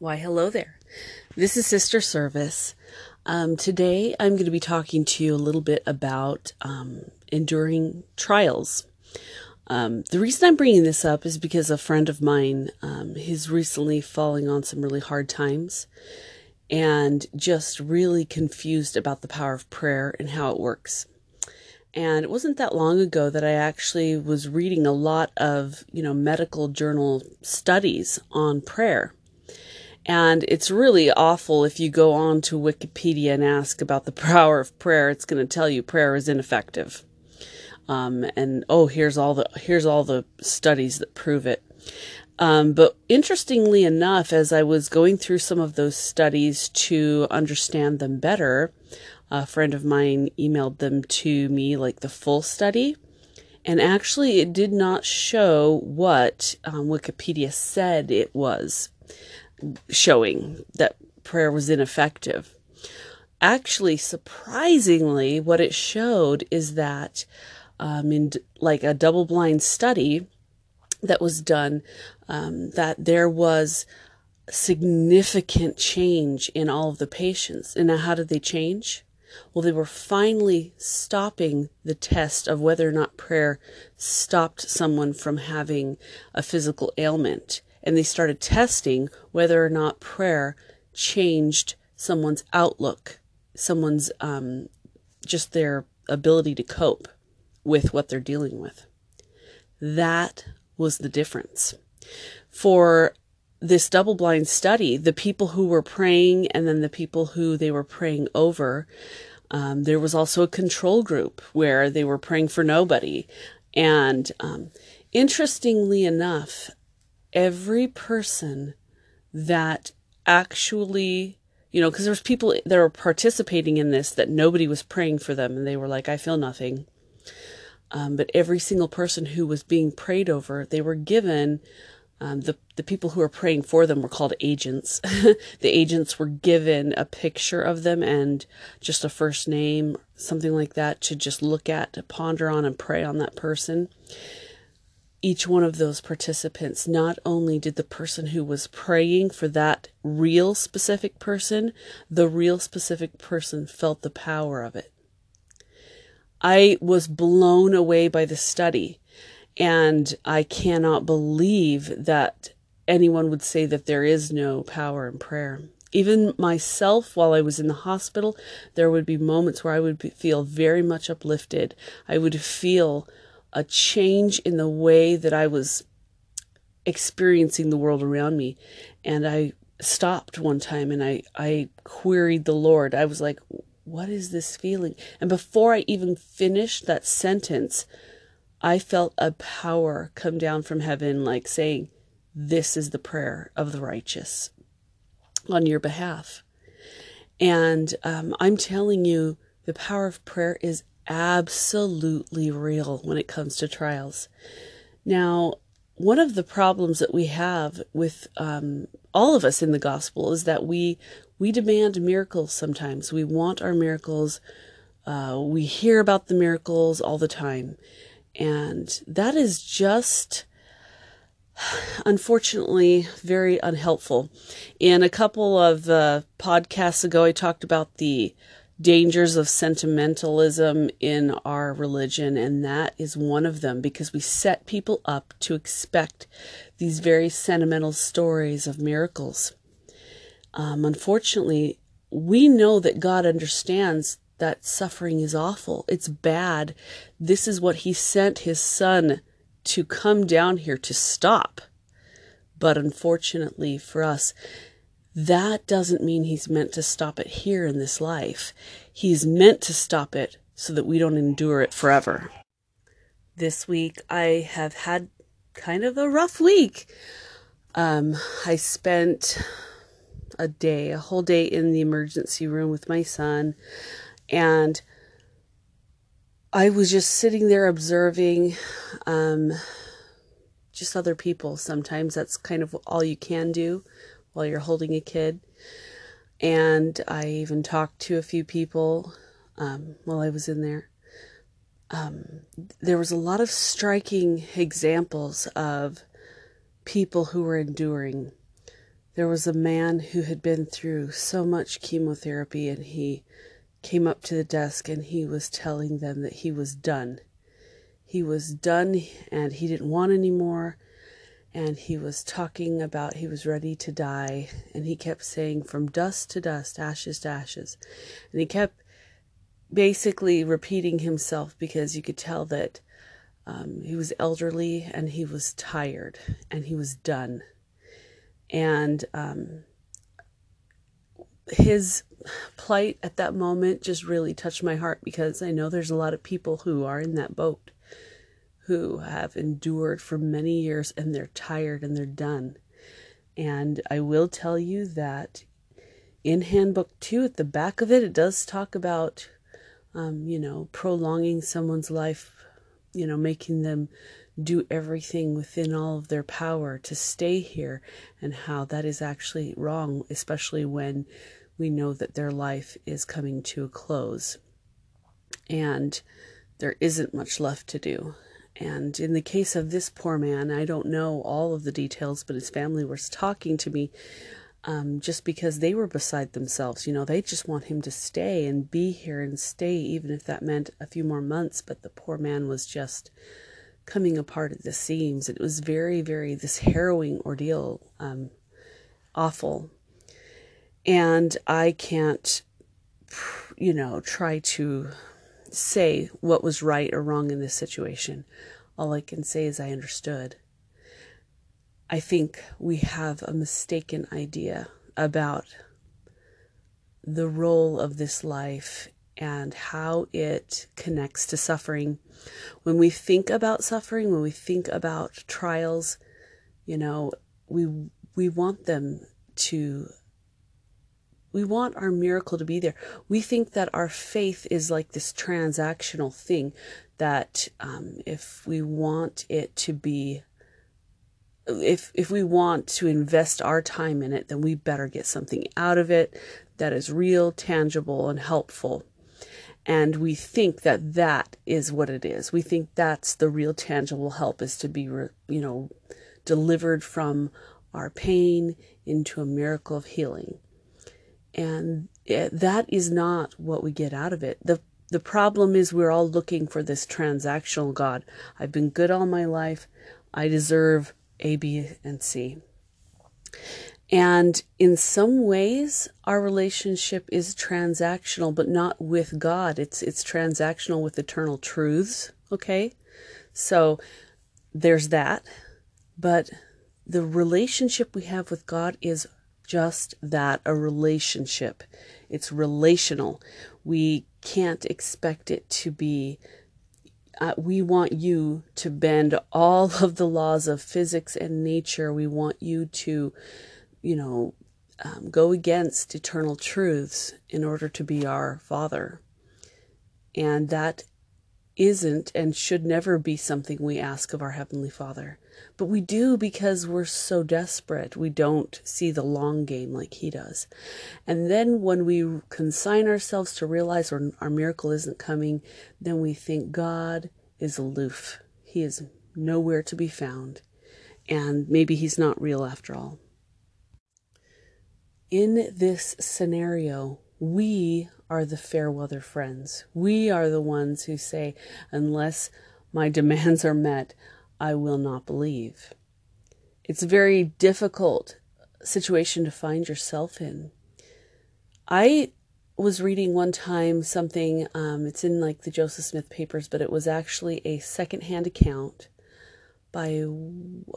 Why, hello there. This is Sister Service. Um, today I'm going to be talking to you a little bit about um, enduring trials. Um, the reason I'm bringing this up is because a friend of mine um, is recently falling on some really hard times and just really confused about the power of prayer and how it works. And it wasn't that long ago that I actually was reading a lot of, you know, medical journal studies on prayer. And it's really awful if you go on to Wikipedia and ask about the power of prayer. It's going to tell you prayer is ineffective. Um, and oh, here's all the here's all the studies that prove it. Um, but interestingly enough, as I was going through some of those studies to understand them better, a friend of mine emailed them to me, like the full study. And actually, it did not show what um, Wikipedia said it was showing that prayer was ineffective. Actually, surprisingly, what it showed is that um, in like a double blind study that was done, um, that there was significant change in all of the patients. And now, how did they change? Well, they were finally stopping the test of whether or not prayer stopped someone from having a physical ailment and they started testing whether or not prayer changed someone's outlook, someone's um, just their ability to cope with what they're dealing with. That was the difference. For this double blind study, the people who were praying and then the people who they were praying over, um, there was also a control group where they were praying for nobody. And um, interestingly enough, every person that actually you know because there's people that are participating in this that nobody was praying for them and they were like i feel nothing. Um, but every single person who was being prayed over they were given um, the, the people who were praying for them were called agents. The agents were given a picture of them and just a first name something like that to just look at to ponder on and pray on that person each one of those participants, not only did the person who was praying for that real specific person, the real specific person felt the power of it. I was blown away by the study, and I cannot believe that anyone would say that there is no power in prayer. Even myself, while I was in the hospital, there would be moments where I would feel very much uplifted. I would feel a change in the way that I was experiencing the world around me. And I stopped one time and I, I queried the Lord. I was like, what is this feeling? And before I even finished that sentence, I felt a power come down from heaven, like saying, This is the prayer of the righteous on your behalf. And um, I'm telling you, the power of prayer is absolutely real when it comes to trials. Now, one of the problems that we have with um, all of us in the gospel is that we we demand miracles sometimes. We want our miracles. Uh, we hear about the miracles all the time, and that is just unfortunately very unhelpful. In a couple of uh, podcasts ago, I talked about the dangers of sentimentalism in our religion, and that is one of them because we set people up to expect these very sentimental stories of miracles. Um, unfortunately, we know that God understands that suffering is awful, it's bad. This is what He sent His Son to come down here to stop. But unfortunately for us, that doesn't mean he's meant to stop it here in this life. He's meant to stop it so that we don't endure it forever. This week I have had kind of a rough week. Um, I spent a day, a whole day in the emergency room with my son, and I was just sitting there observing um, just other people. Sometimes that's kind of all you can do while you're holding a kid. And I even talked to a few people um, while I was in there. Um, there was a lot of striking examples of people who were enduring there was a man who had been through so much chemotherapy and he came up to the desk and he was telling them that he was done. He was done and he didn't want any more. And he was talking about he was ready to die. And he kept saying, from dust to dust, ashes to ashes. And he kept basically repeating himself because you could tell that um, he was elderly and he was tired and he was done. And um, his plight at that moment just really touched my heart because I know there's a lot of people who are in that boat who have endured for many years and they're tired and they're done. And I will tell you that in Handbook 2, at the back of it, it does talk about, um, you know, prolonging someone's life, you know, making them do everything within all of their power to stay here, and how that is actually wrong, especially when we know that their life is coming to a close and there isn't much left to do. And in the case of this poor man, I don't know all of the details, but his family was talking to me um, just because they were beside themselves. You know, they just want him to stay and be here and stay, even if that meant a few more months. But the poor man was just coming apart at the seams. It was very, very, this harrowing ordeal, um, awful. And I can't, you know, try to say what was right or wrong in this situation. All I can say is I understood. I think we have a mistaken idea about the role of this life and how it connects to suffering. When we think about suffering, when we think about trials, you know, we we want them to we want our miracle to be there. We think that our faith is like this transactional thing, that um, if we want it to be, if if we want to invest our time in it, then we better get something out of it that is real, tangible, and helpful. And we think that that is what it is. We think that's the real tangible help is to be, you know, delivered from our pain into a miracle of healing and it, that is not what we get out of it. The the problem is we're all looking for this transactional God. I've been good all my life. I deserve A, B, and C. And in some ways, our relationship is transactional, but not with God. It's it's transactional with eternal truths. Okay, so there's that. But the relationship we have with God is just that a relationship. It's relational. We can't expect it to be. Uh, we want you to bend all of the laws of physics and nature. We want you to, you know, um, go against eternal truths in order to be our Father. And that isn't and should never be something we ask of our Heavenly Father. But we do because we're so desperate. We don't see the long game like He does. And then when we consign ourselves to realize our, our miracle isn't coming, then we think God is aloof. He is nowhere to be found. And maybe He's not real after all. In this scenario, we are the fair weather friends. We are the ones who say, unless my demands are met, I will not believe. It's a very difficult situation to find yourself in. I was reading one time something, um, it's in like the Joseph Smith papers, but it was actually a secondhand account by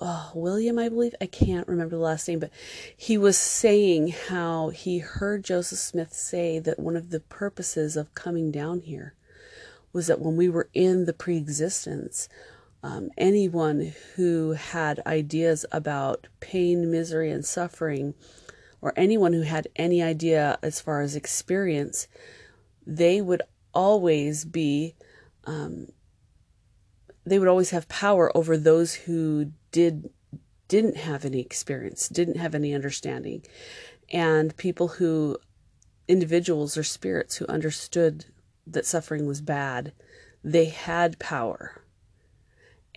uh, William, I believe. I can't remember the last name, but he was saying how he heard Joseph Smith say that one of the purposes of coming down here was that when we were in the pre-existence, um, anyone who had ideas about pain, misery, and suffering, or anyone who had any idea as far as experience, they would always be um, they would always have power over those who did didn't have any experience, didn't have any understanding, and people who individuals or spirits who understood that suffering was bad, they had power.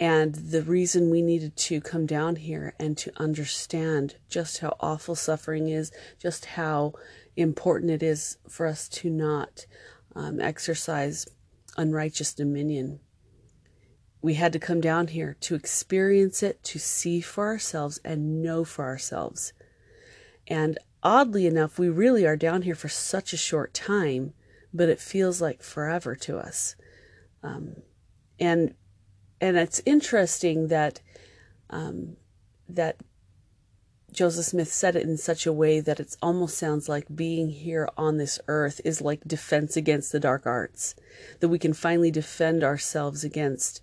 And the reason we needed to come down here and to understand just how awful suffering is, just how important it is for us to not um, exercise unrighteous dominion. We had to come down here to experience it, to see for ourselves, and know for ourselves. And oddly enough, we really are down here for such a short time, but it feels like forever to us. Um, and and it's interesting that um, that Joseph Smith said it in such a way that it almost sounds like being here on this earth is like defense against the dark arts, that we can finally defend ourselves against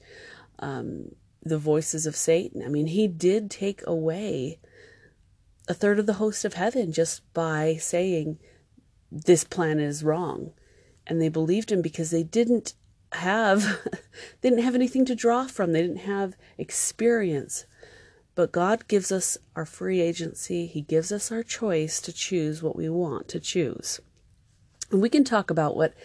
um, the voices of Satan. I mean, he did take away a third of the host of heaven just by saying this plan is wrong. And they believed him because they didn't have they didn't have anything to draw from. They didn't have experience. But God gives us our free agency. He gives us our choice to choose what we want to choose. And we can talk about what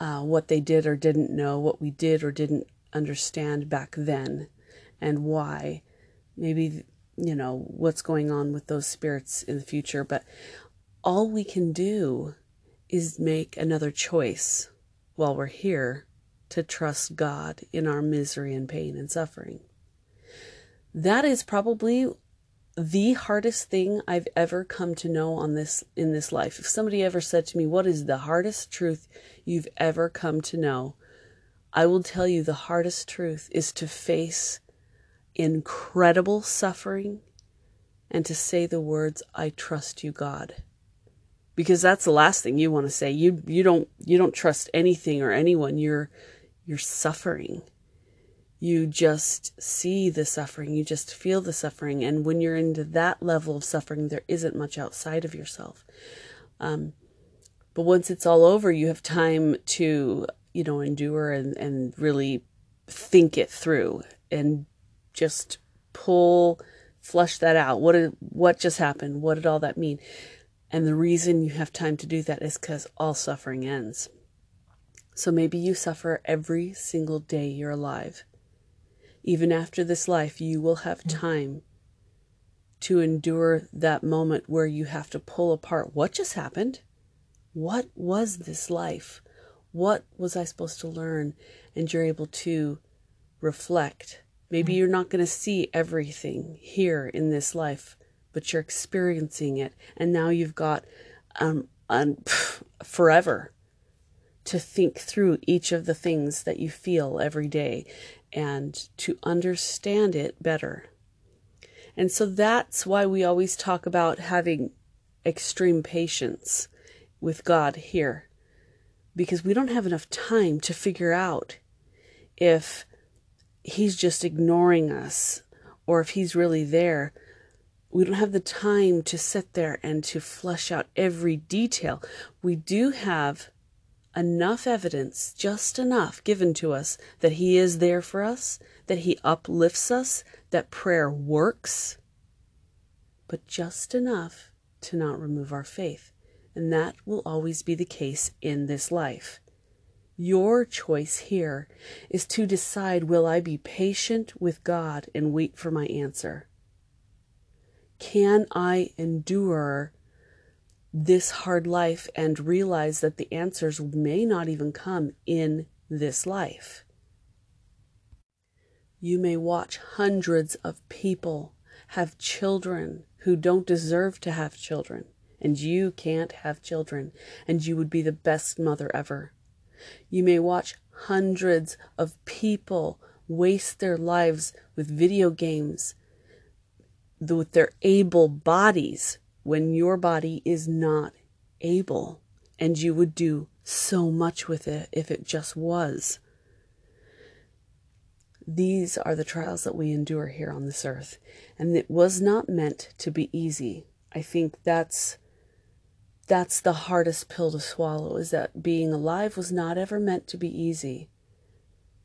uh, what they did or didn't know, what we did or didn't understand back then, and why. Maybe you know what's going on with those spirits in the future. But all we can do is make another choice while we're here to trust God in our misery and pain and suffering. That is probably the hardest thing I've ever come to know on this in this life. If somebody ever said to me, "What is the hardest truth you've ever come to know?" I will tell you the hardest truth is to face incredible suffering and to say the words, "I trust you, God." Because that's the last thing you want to say. You you don't you don't trust anything or anyone. You're you're suffering. You just see the suffering, you just feel the suffering. And when you're into that level of suffering, there isn't much outside of yourself. Um, but once it's all over, you have time to, you know, endure and, and really think it through and just pull, flush that out. What did, what just happened? What did all that mean? And the reason you have time to do that is because all suffering ends. So maybe you suffer every single day you're alive. Even after this life, you will have time to endure that moment where you have to pull apart what just happened? What was this life? What was I supposed to learn? And you're able to reflect. Maybe you're not going to see everything here in this life, but you're experiencing it. And now you've got um, um, forever to think through each of the things that you feel every day and to understand it better. And so that's why we always talk about having extreme patience with God here, because we don't have enough time to figure out if He's just ignoring us or if He's really there. We don't have the time to sit there and to flesh out every detail. We do have enough evidence, just enough given to us that He is there for us, that He uplifts us, that prayer works, but just enough to not remove our faith. And that will always be the case in this life. Your choice here is to decide will I be patient with God and wait for my answer? Can I endure this hard life and realize that the answers may not even come in this life. You may watch hundreds of people have children who don't deserve to have children, and you can't have children, and you would be the best mother ever. You may watch hundreds of people waste their lives with video games, with their able bodies when your body is not able, and you would do so much with it if it just was. These are the trials that we endure here on this earth, and it was not meant to be easy. I think that's that's the hardest pill to swallow is that being alive was not ever meant to be easy.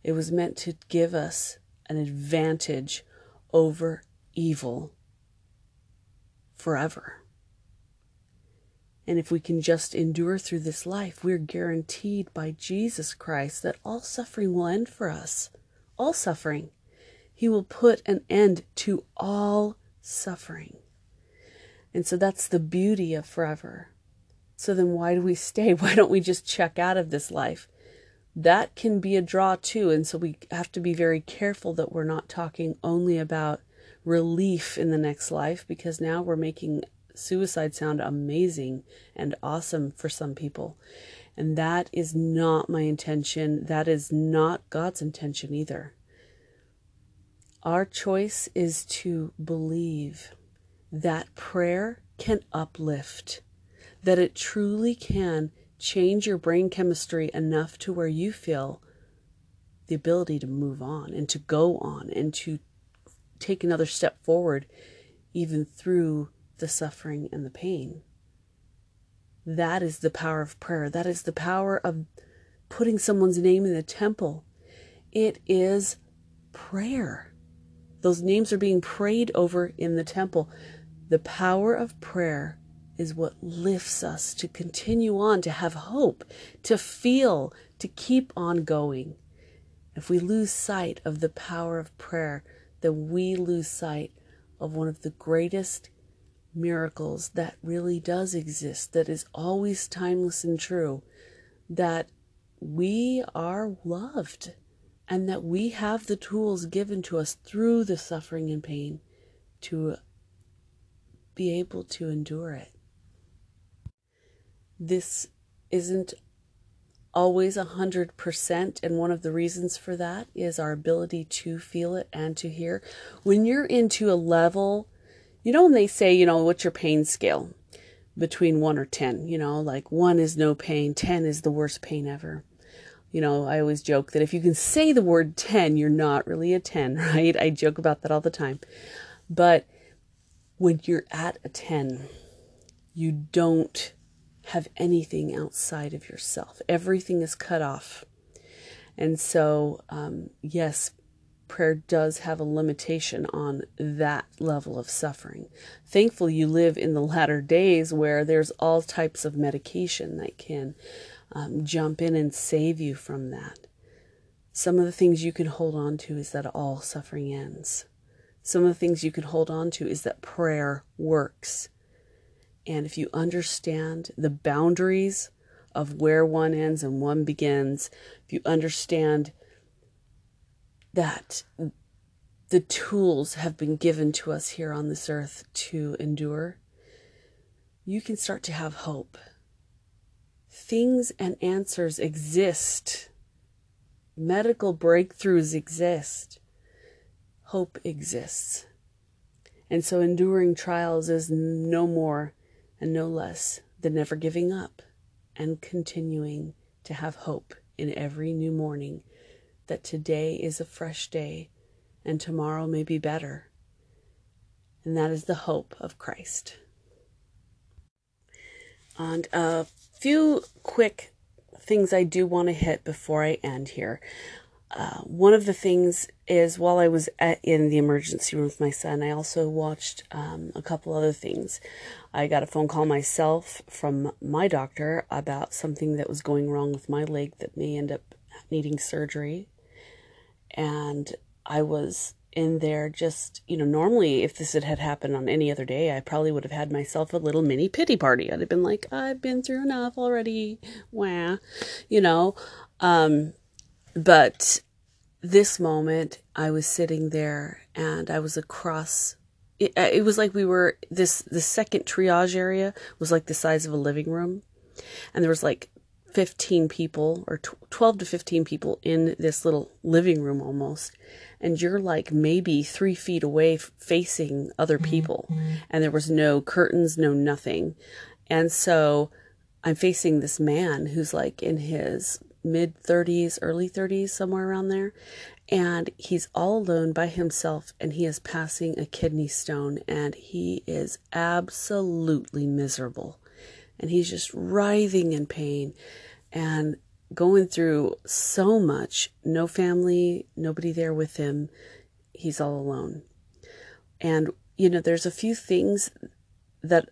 It was meant to give us an advantage over evil forever. And if we can just endure through this life, we're guaranteed by Jesus Christ that all suffering will end for us. All suffering. He will put an end to all suffering. And so that's the beauty of forever. So then why do we stay? Why don't we just check out of this life? That can be a draw too. And so we have to be very careful that we're not talking only about relief in the next life because now we're making suicide sound amazing and awesome for some people. And that is not my intention. That is not God's intention either. Our choice is to believe that prayer can uplift, that it truly can change your brain chemistry enough to where you feel the ability to move on and to go on and to take another step forward, even through the suffering and the pain. That is the power of prayer. That is the power of putting someone's name in the temple. It is prayer. Those names are being prayed over in the temple. The power of prayer is what lifts us to continue on, to have hope, to feel, to keep on going. If we lose sight of the power of prayer, then we lose sight of one of the greatest miracles that really does exist, that is always timeless and true, that we are loved and that we have the tools given to us through the suffering and pain to be able to endure it. This isn't always a hundred percent and one of the reasons for that is our ability to feel it and to hear when you're into a level you know, when they say, you know, what's your pain scale between one or 10? You know, like one is no pain, 10 is the worst pain ever. You know, I always joke that if you can say the word 10, you're not really a 10, right? I joke about that all the time. But when you're at a 10, you don't have anything outside of yourself, everything is cut off. And so, um, yes, prayer does have a limitation on that level of suffering. Thankfully, you live in the latter days where there's all types of medication that can um, jump in and save you from that. Some of the things you can hold on to is that all suffering ends. Some of the things you can hold on to is that prayer works. And if you understand the boundaries of where one ends and one begins, if you understand that the tools have been given to us here on this earth to endure, you can start to have hope. Things and answers exist, medical breakthroughs exist, hope exists. And so, enduring trials is no more and no less than never giving up and continuing to have hope in every new morning that today is a fresh day and tomorrow may be better. And that is the hope of Christ. And a few quick things I do want to hit before I end here. Uh, one of the things is while I was at, in the emergency room with my son, I also watched um, a couple other things. I got a phone call myself from my doctor about something that was going wrong with my leg that may end up needing surgery and I was in there just, you know, normally if this had, happened on any other day, I probably would have had myself a little mini pity party. I'd have been like, I've been through enough already. Wah, you know. Um, but this moment, I was sitting there and I was across. It, uh, it was like we were this the second triage area was like the size of a living room, and there was like 15 people or 12 to 15 people in this little living room almost and you're like maybe three feet away facing other people mm-hmm. and there was no curtains no nothing and so i'm facing this man who's like in his mid 30s early 30s somewhere around there and he's all alone by himself and he is passing a kidney stone and he is absolutely miserable and he's just writhing in pain and going through so much. No family, nobody there with him. He's all alone. And, you know, there's a few things that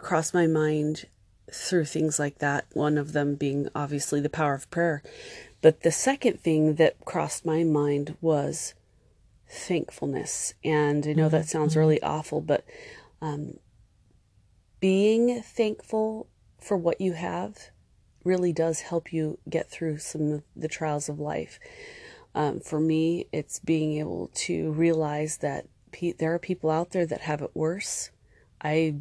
cross my mind through things like that. One of them being obviously the power of prayer. But the second thing that crossed my mind was thankfulness. And I know that sounds really awful, but um, being thankful for what you have really does help you get through some of the trials of life. Um, for me, it's being able to realize that pe- there are people out there that have it worse. I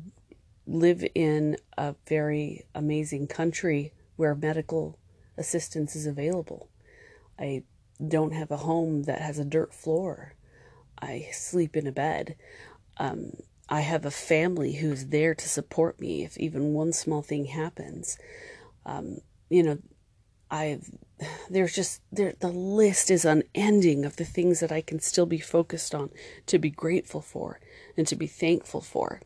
live in a very amazing country where medical assistance is available. I don't have a home that has a dirt floor. I sleep in a bed. Um, I have a family who's there to support me if even one small thing happens. Um, you know, I've there's just there the list is unending of the things that I can still be focused on to be grateful for and to be thankful for.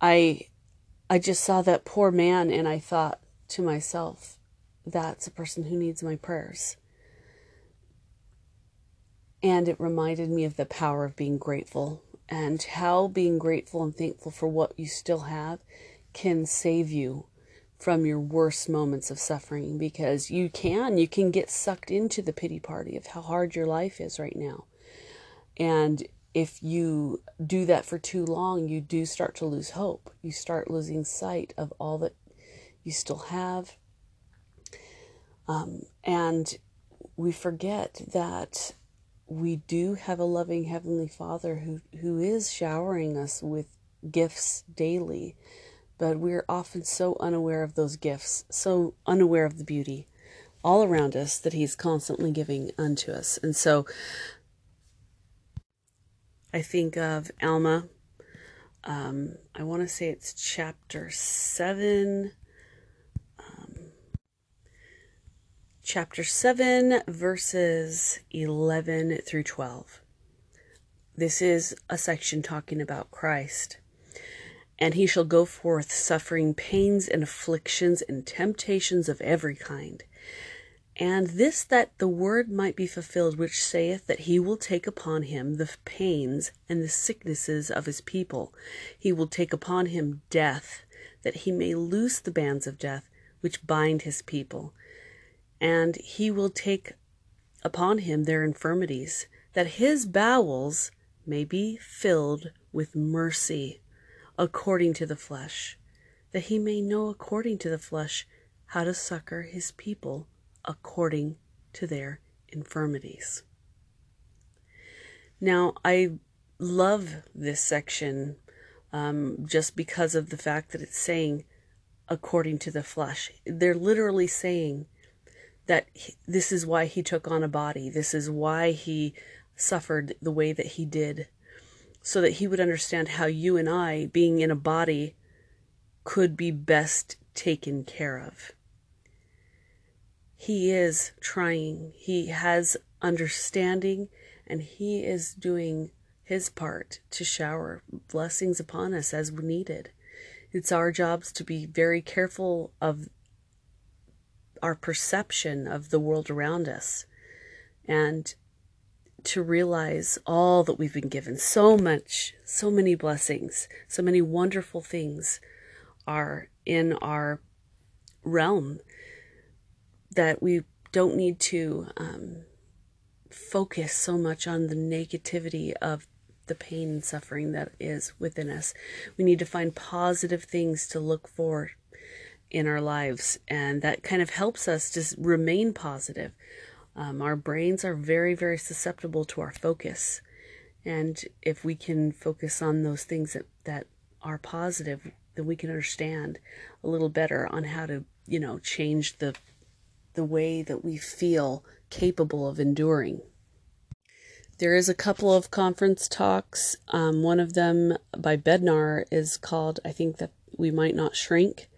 I I just saw that poor man and I thought to myself, that's a person who needs my prayers. And it reminded me of the power of being grateful and how being grateful and thankful for what you still have can save you from your worst moments of suffering because you can you can get sucked into the pity party of how hard your life is right now. And if you do that for too long you do start to lose hope. You start losing sight of all that you still have. Um, and we forget that we do have a loving heavenly father who who is showering us with gifts daily but we're often so unaware of those gifts, so unaware of the beauty all around us that He's constantly giving unto us. And so I think of Alma. Um, I want to say it's chapter 7. Um, chapter 7, verses 11 through 12. This is a section talking about Christ and he shall go forth suffering pains and afflictions and temptations of every kind. And this that the word might be fulfilled, which saith that he will take upon him the pains and the sicknesses of his people. He will take upon him death, that he may loose the bands of death which bind his people. And he will take upon him their infirmities, that his bowels may be filled with mercy according to the flesh, that he may know according to the flesh how to succor his people according to their infirmities. Now, I love this section um, just because of the fact that it's saying according to the flesh. They're literally saying that he, this is why he took on a body, this is why he suffered the way that he did so that he would understand how you and I, being in a body, could be best taken care of. He is trying, he has understanding, and he is doing his part to shower blessings upon us as needed. It's our jobs to be very careful of our perception of the world around us and to realize all that we've been given. So much, so many blessings, so many wonderful things are in our realm that we don't need to um, focus so much on the negativity of the pain and suffering that is within us. We need to find positive things to look for in our lives, and that kind of helps us just remain positive. Um, our brains are very, very susceptible to our focus. And if we can focus on those things that, that are positive, then we can understand a little better on how to, you know, change the the way that we feel capable of enduring. There is a couple of conference talks. Um, one of them by Bednar is called, I think that we might not shrink.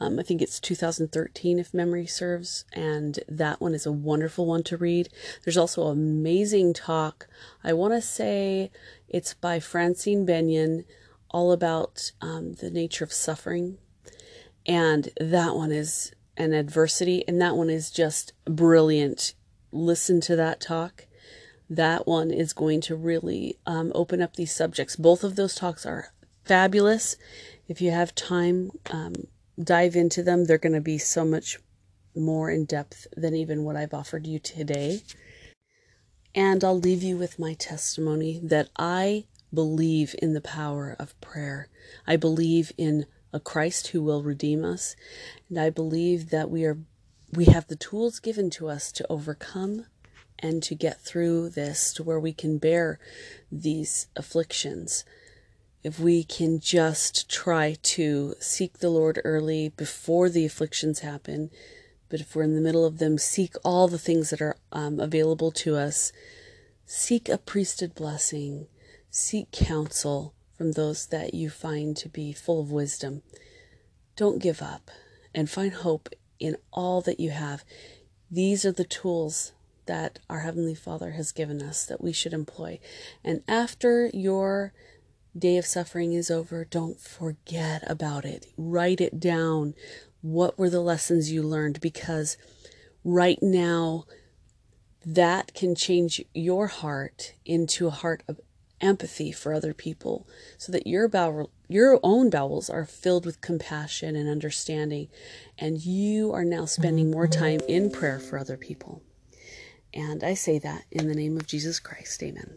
Um, I think it's 2013, if memory serves, and that one is a wonderful one to read. There's also an amazing talk. I want to say it's by Francine Bennion, all about um, the nature of suffering. And that one is an adversity, and that one is just brilliant. Listen to that talk. That one is going to really um, open up these subjects. Both of those talks are fabulous. If you have time, um, dive into them, they're going to be so much more in depth than even what I've offered you today. And I'll leave you with my testimony that I believe in the power of prayer. I believe in a Christ who will redeem us, and I believe that we are we have the tools given to us to overcome and to get through this to where we can bear these afflictions. If we can just try to seek the Lord early before the afflictions happen, but if we're in the middle of them, seek all the things that are um, available to us. Seek a priesthood blessing. Seek counsel from those that you find to be full of wisdom. Don't give up and find hope in all that you have. These are the tools that our Heavenly Father has given us that we should employ. And after your day of suffering is over, don't forget about it. Write it down. What were the lessons you learned? Because right now, that can change your heart into a heart of empathy for other people so that your bowel, your own bowels are filled with compassion and understanding and you are now spending more time in prayer for other people and i say that in the name of jesus christ amen